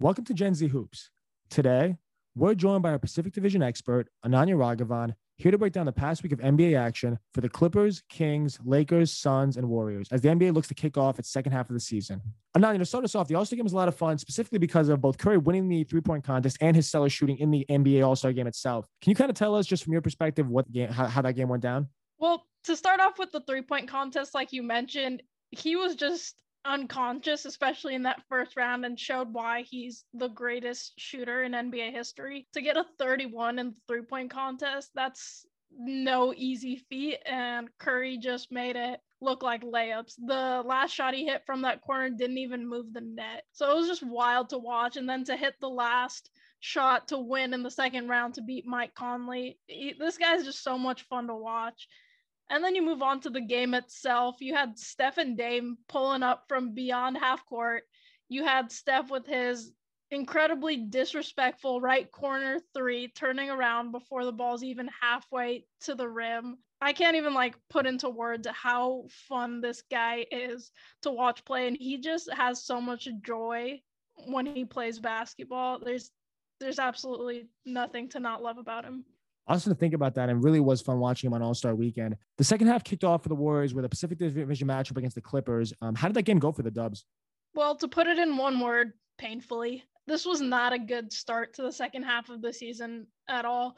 Welcome to Gen Z Hoops. Today, we're joined by our Pacific Division expert, Ananya Raghavan, here to break down the past week of NBA action for the Clippers, Kings, Lakers, Suns, and Warriors as the NBA looks to kick off its second half of the season. Ananya, to start us off, the All Star game was a lot of fun, specifically because of both Curry winning the three point contest and his stellar shooting in the NBA All Star game itself. Can you kind of tell us, just from your perspective, what game, how, how that game went down? Well, to start off with the three point contest, like you mentioned, he was just unconscious, especially in that first round, and showed why he's the greatest shooter in NBA history. To get a 31 in the three point contest, that's no easy feat. And Curry just made it look like layups. The last shot he hit from that corner didn't even move the net. So it was just wild to watch. And then to hit the last shot to win in the second round to beat Mike Conley, he, this guy's just so much fun to watch. And then you move on to the game itself. You had Steph and Dame pulling up from beyond half court. You had Steph with his incredibly disrespectful right corner three turning around before the ball's even halfway to the rim. I can't even like put into words how fun this guy is to watch play and he just has so much joy when he plays basketball. There's there's absolutely nothing to not love about him also to think about that and really was fun watching him on All Star Weekend. The second half kicked off for the Warriors with a Pacific Division matchup against the Clippers. Um, how did that game go for the Dubs? Well, to put it in one word, painfully. This was not a good start to the second half of the season at all.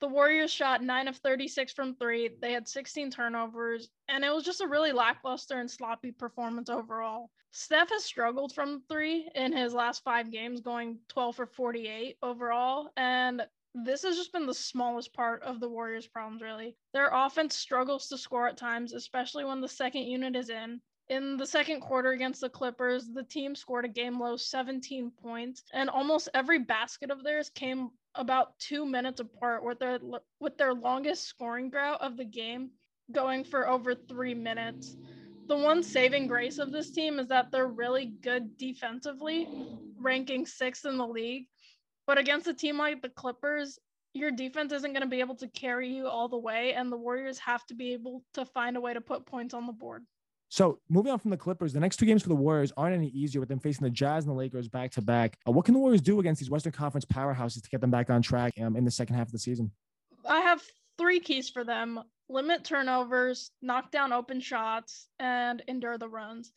The Warriors shot 9 of 36 from 3. They had 16 turnovers, and it was just a really lackluster and sloppy performance overall. Steph has struggled from 3 in his last 5 games, going 12 for 48 overall, and this has just been the smallest part of the Warriors' problems, really. Their offense struggles to score at times, especially when the second unit is in. In the second quarter against the Clippers, the team scored a game low 17 points, and almost every basket of theirs came about two minutes apart, with their with their longest scoring drought of the game going for over three minutes. The one saving grace of this team is that they're really good defensively, ranking sixth in the league but against a team like the Clippers, your defense isn't going to be able to carry you all the way, and the Warriors have to be able to find a way to put points on the board. So moving on from the Clippers, the next two games for the Warriors aren't any easier with them facing the Jazz and the Lakers back to back. What can the Warriors do against these Western Conference powerhouses to get them back on track um, in the second half of the season? I have three keys for them: limit turnovers, knock down open shots, and endure the runs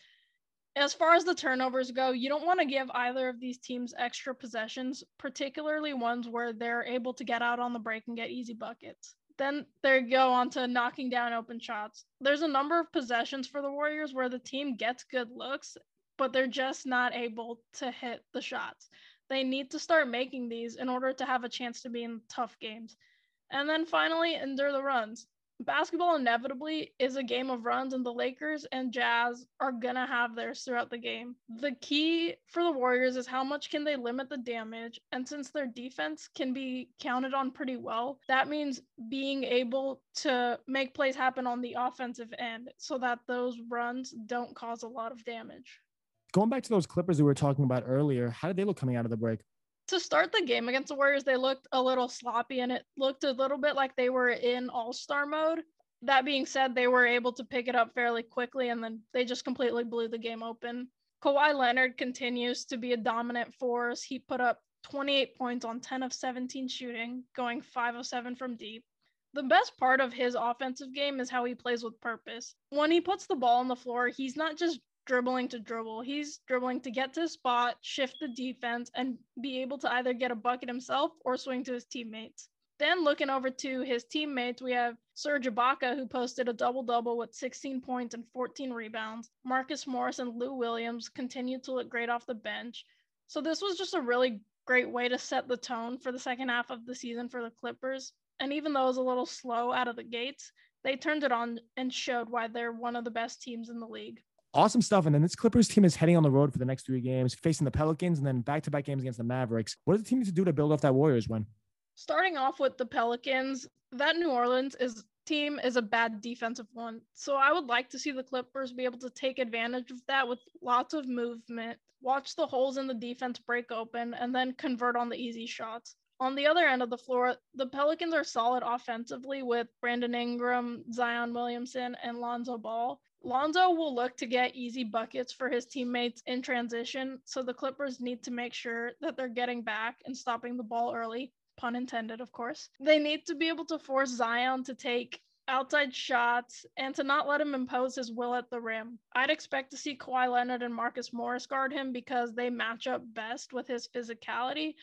as far as the turnovers go, you don't want to give either of these teams extra possessions, particularly ones where they're able to get out on the break and get easy buckets. Then they go on to knocking down open shots. There's a number of possessions for the Warriors where the team gets good looks, but they're just not able to hit the shots. They need to start making these in order to have a chance to be in tough games. And then finally, endure the runs basketball inevitably is a game of runs, and the Lakers and Jazz are gonna have theirs throughout the game. The key for the Warriors is how much can they limit the damage, and since their defense can be counted on pretty well, that means being able to make plays happen on the offensive end so that those runs don't cause a lot of damage. Going back to those Clippers we were talking about earlier, how did they look coming out of the break? To start the game against the Warriors, they looked a little sloppy and it looked a little bit like they were in all star mode. That being said, they were able to pick it up fairly quickly and then they just completely blew the game open. Kawhi Leonard continues to be a dominant force. He put up 28 points on 10 of 17 shooting, going 5 of 7 from deep. The best part of his offensive game is how he plays with purpose. When he puts the ball on the floor, he's not just dribbling to dribble. He's dribbling to get to a spot, shift the defense, and be able to either get a bucket himself or swing to his teammates. Then looking over to his teammates, we have Serge Ibaka, who posted a double double with 16 points and 14 rebounds. Marcus Morris and Lou Williams continued to look great off the bench. So this was just a really great way to set the tone for the second half of the season for the Clippers. And even though it was a little slow out of the gates, they turned it on and showed why they're one of the best teams in the league awesome stuff. And then this Clippers team is heading on the road for the next three games, facing the Pelicans and then back to back games against the Mavericks. What does the team need to do to build off that Warriors win? Starting off with the Pelicans, that New Orleans is team is a bad defensive one. So I would like to see the Clippers be able to take advantage of that with lots of movement, watch the holes in the defense break open, and then convert on the easy shots. On the other end of the floor, the Pelicans are solid offensively with Brandon Ingram, Zion Williamson, and Lonzo Ball. Lonzo will look to get easy buckets for his teammates in transition, so the Clippers need to make sure that they're getting back and stopping the ball early, pun intended, of course. They need to be able to force Zion to take outside shots and to not let him impose his will at the rim. I'd expect to see Kawhi Leonard and Marcus Morris guard him because they match up best with his physicality,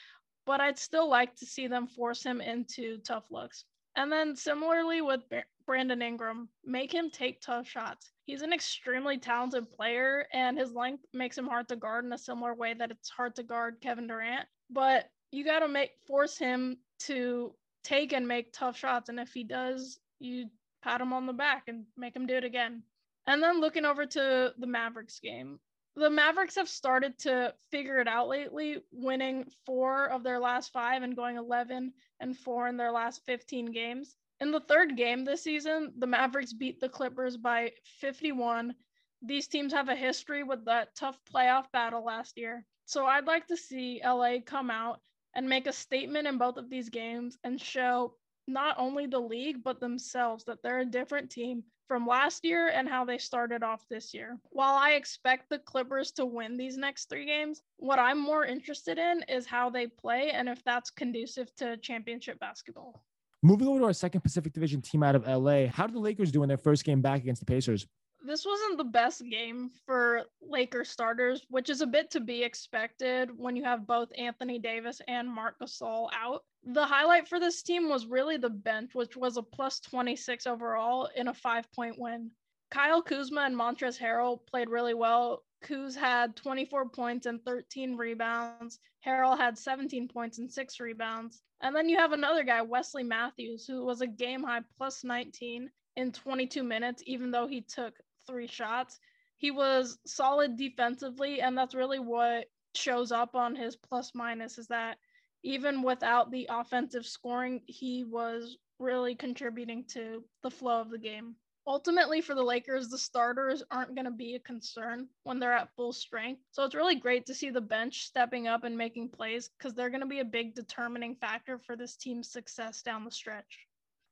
but I'd still like to see them force him into tough looks. And then similarly with Brandon Ingram, make him take tough shots. He's an extremely talented player, and his length makes him hard to guard in a similar way that it's hard to guard Kevin Durant. But you got to make force him to take and make tough shots, and if he does, you pat him on the back and make him do it again. And then looking over to the Mavericks game, the Mavericks have started to figure it out lately, winning four of their last five and going 11 and four in their last 15 games. In the third game this season, the Mavericks beat the Clippers by 51. These teams have a history with that tough playoff battle last year. So I'd like to see LA come out and make a statement in both of these games and show not only the league, but themselves that they're a different team from last year and how they started off this year. While I expect the Clippers to win these next three games, what I'm more interested in is how they play and if that's conducive to championship basketball. Moving over to our second Pacific Division team out of LA, how did the Lakers do in their first game back against the Pacers? This wasn't the best game for Lakers starters, which is a bit to be expected when you have both Anthony Davis and Marc Gasol out. The highlight for this team was really the bench, which was a plus 26 overall in a five point win. Kyle Kuzma and Montrezl Harrell played really well. Kuz had 24 points and 13 rebounds. Harrell had 17 points and six rebounds. And then you have another guy, Wesley Matthews, who was a game high plus 19 in 22 minutes, even though he took three shots. He was solid defensively, and that's really what shows up on his plus minus is that even without the offensive scoring, he was really contributing to the flow of the game. Ultimately, for the Lakers, the starters aren't going to be a concern when they're at full strength. So it's really great to see the bench stepping up and making plays because they're going to be a big determining factor for this team's success down the stretch.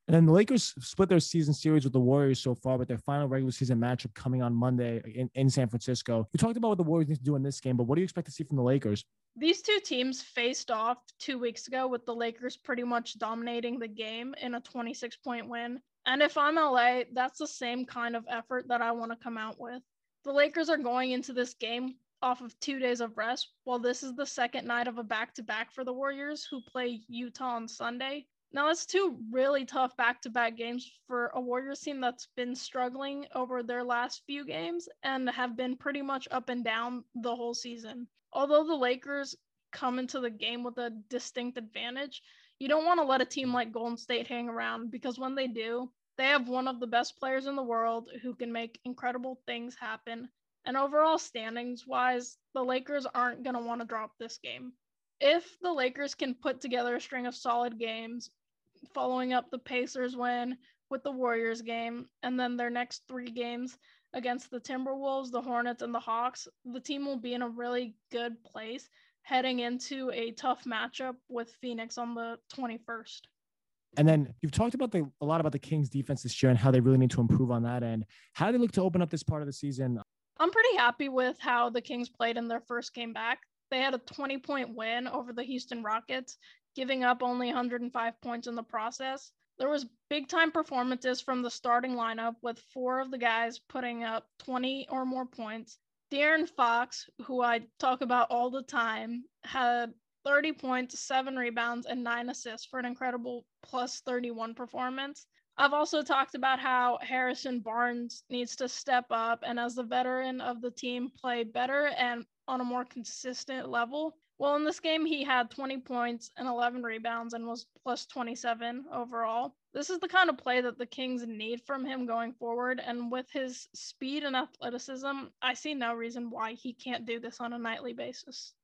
And then the Lakers split their season series with the Warriors so far, but their final regular season matchup coming on Monday in, in San Francisco. You talked about what the Warriors need to do in this game, but what do you expect to see from the Lakers? These two teams faced off two weeks ago with the Lakers pretty much dominating the game in a 26 point win. And if I'm LA, that's the same kind of effort that I want to come out with. The Lakers are going into this game off of two days of rest, while this is the second night of a back to back for the Warriors, who play Utah on Sunday. Now, that's two really tough back to back games for a Warriors team that's been struggling over their last few games and have been pretty much up and down the whole season. Although the Lakers come into the game with a distinct advantage, you don't want to let a team like Golden State hang around because when they do, they have one of the best players in the world who can make incredible things happen. And overall, standings wise, the Lakers aren't going to want to drop this game if the Lakers can put together a string of solid games following up the Pacers win with the Warriors game, and then their next three games against the Timberwolves, the Hornets, and the Hawks, the team will be in a really good place heading into a tough matchup with Phoenix on the 21st. And then you've talked about the a lot about the Kings defense this year and how they really need to improve on that end. How do they look to open up this part of the season? I'm pretty happy with how the Kings played in their first game back. They had a 20 point win over the Houston Rockets giving up only 105 points in the process. There was big time performances from the starting lineup with four of the guys putting up 20 or more points. De'Aaron Fox, who I talk about all the time, had 30 points, seven rebounds, and nine assists for an incredible plus 31 performance. I've also talked about how Harrison Barnes needs to step up and, as the veteran of the team, play better and on a more consistent level. Well, in this game, he had 20 points and 11 rebounds and was plus 27 overall. This is the kind of play that the Kings need from him going forward. And with his speed and athleticism, I see no reason why he can't do this on a nightly basis.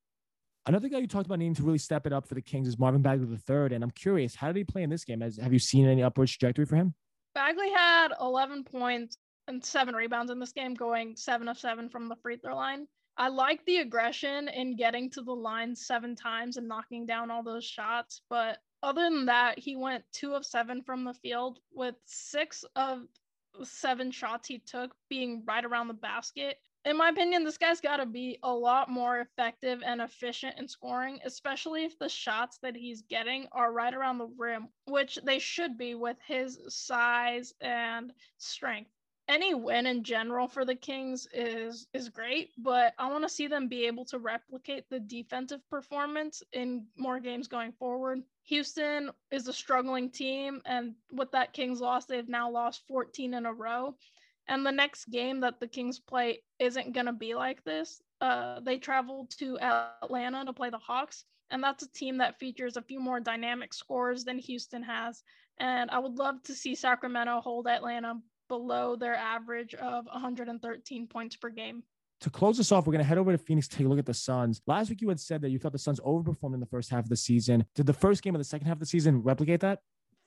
Another guy you talked about needing to really step it up for the Kings is Marvin Bagley III. And I'm curious, how did he play in this game? Has, have you seen any upward trajectory for him? Bagley had 11 points and seven rebounds in this game, going seven of seven from the free throw line. I like the aggression in getting to the line seven times and knocking down all those shots. But other than that, he went two of seven from the field with six of seven shots he took being right around the basket. In my opinion, this guy's got to be a lot more effective and efficient in scoring, especially if the shots that he's getting are right around the rim, which they should be with his size and strength any win in general for the Kings is is great, but I want to see them be able to replicate the defensive performance in more games going forward. Houston is a struggling team, and with that Kings loss, they've now lost 14 in a row. And the next game that the Kings play isn't going to be like this. Uh, they travel to Atlanta to play the Hawks, and that's a team that features a few more dynamic scores than Houston has. And I would love to see Sacramento hold Atlanta below their average of 113 points per game. To close this off, we're going to head over to Phoenix take a look at the Suns. Last week, you had said that you thought the Suns overperformed in the first half of the season. Did the first game of the second half of the season replicate that?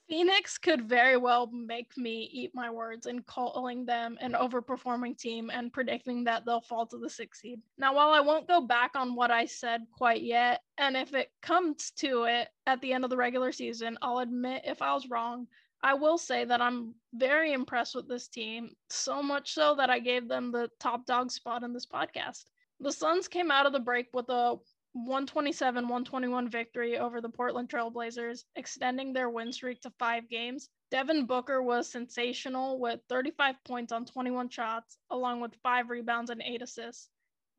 Phoenix could very well make me eat my words in calling them an overperforming team and predicting that they'll fall to the sixth seed. Now, while I won't go back on what I said quite yet, and if it comes to it at the end of the regular season, I'll admit if I was wrong. I will say that I'm very impressed with this team, so much so that I gave them the top dog spot in this podcast. The Suns came out of the break with a 127 121 victory over the Portland Trailblazers, extending their win streak to five games. Devin Booker was sensational with 35 points on 21 shots, along with five rebounds and eight assists.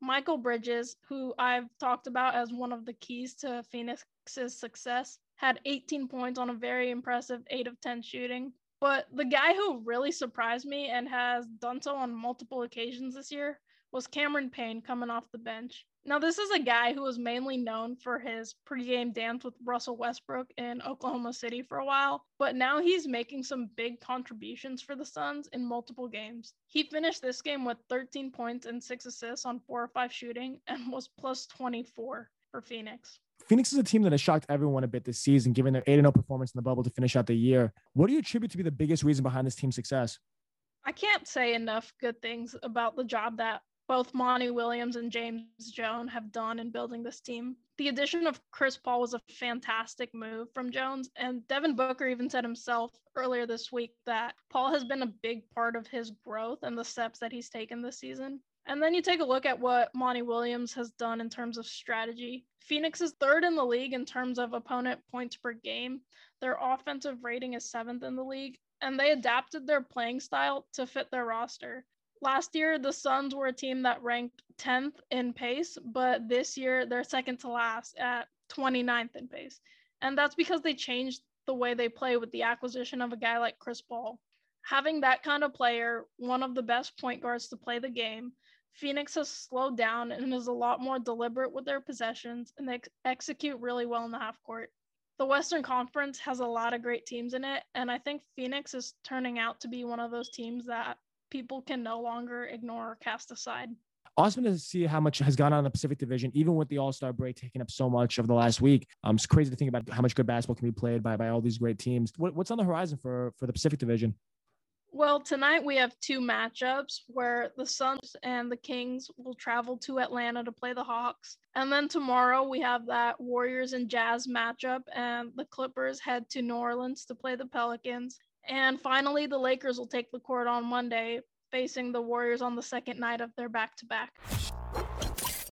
Mikal Bridges, who I've talked about as one of the keys to Phoenix's success, had 18 points on a very impressive 8 of 10 shooting. But the guy who really surprised me and has done so on multiple occasions this year was Cameron Payne coming off the bench. Now, this is a guy who was mainly known for his pregame dance with Russell Westbrook in Oklahoma City for a while, but now he's making some big contributions for the Suns in multiple games. He finished this game with 13 points and six assists on four or five shooting and was plus 24 for Phoenix. Phoenix is a team that has shocked everyone a bit this season, given their 8 0 performance in the bubble to finish out the year. What do you attribute to be the biggest reason behind this team's success? I can't say enough good things about the job that both Monty Williams and James Jones have done in building this team. The addition of Chris Paul was a fantastic move from Jones, and Devin Booker even said himself earlier this week that Paul has been a big part of his growth and the steps that he's taken this season. And then you take a look at what Monty Williams has done in terms of strategy. Phoenix is third in the league in terms of opponent points per game. Their offensive rating is seventh in the league, and they adapted their playing style to fit their roster. Last year, the Suns were a team that ranked 10th in pace, but this year they're second to last at 29th in pace. And that's because they changed the way they play with the acquisition of a guy like Chris Paul. Having that kind of player, one of the best point guards to play the game, Phoenix has slowed down and is a lot more deliberate with their possessions and they ex- execute really well in the half court. The Western Conference has a lot of great teams in it, and I think Phoenix is turning out to be one of those teams that people can no longer ignore or cast aside. Awesome to see how much has gone on in the Pacific Division, even with the All Star break taking up so much of the last week. Um, it's crazy to think about how much good basketball can be played by, by all these great teams. What, what's on the horizon for, for the Pacific Division? Well, tonight we have two matchups where the Suns and the Kings will travel to Atlanta to play the Hawks. And then tomorrow we have that Warriors and Jazz matchup, and the Clippers head to New Orleans to play the Pelicans. And finally, the Lakers will take the court on Monday, facing the Warriors on the second night of their back to back.